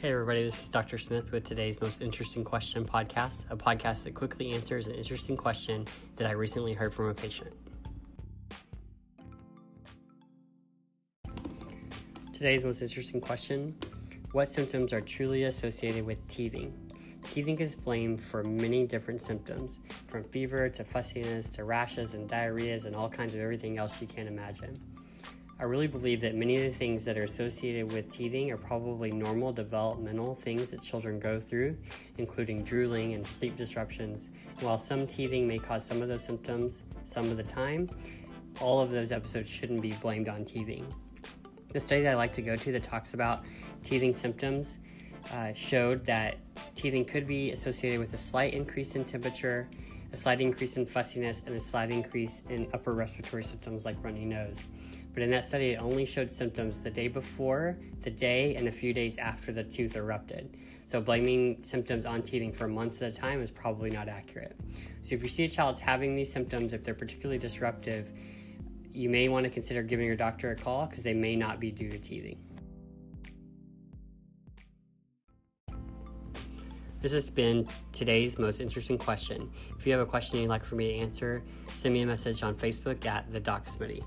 Hey, everybody, this is Dr. Smith with today's Most Interesting Question podcast, a podcast that quickly answers an interesting question that I recently heard from a patient. Today's most interesting question What symptoms are truly associated with teething? Teething is blamed for many different symptoms, from fever to fussiness to rashes and diarrheas and all kinds of everything else you can imagine. I really believe that many of the things that are associated with teething are probably normal developmental things that children go through, including drooling and sleep disruptions. while some teething may cause some of those symptoms some of the time, all of those episodes shouldn't be blamed on teething. The study that I like to go to that talks about teething symptoms uh, showed that teething could be associated with a slight increase in temperature, a slight increase in fussiness, and a slight increase in upper respiratory symptoms like runny nose. But in that study, it only showed symptoms the day before, the day, and a few days after the tooth erupted. So blaming symptoms on teething for months at a time is probably not accurate. So if you see a child's having these symptoms, if they're particularly disruptive, you may want to consider giving your doctor a call because they may not be due to teething. This has been today's most interesting question. If you have a question you'd like for me to answer, send me a message on Facebook at the Doc Smitty.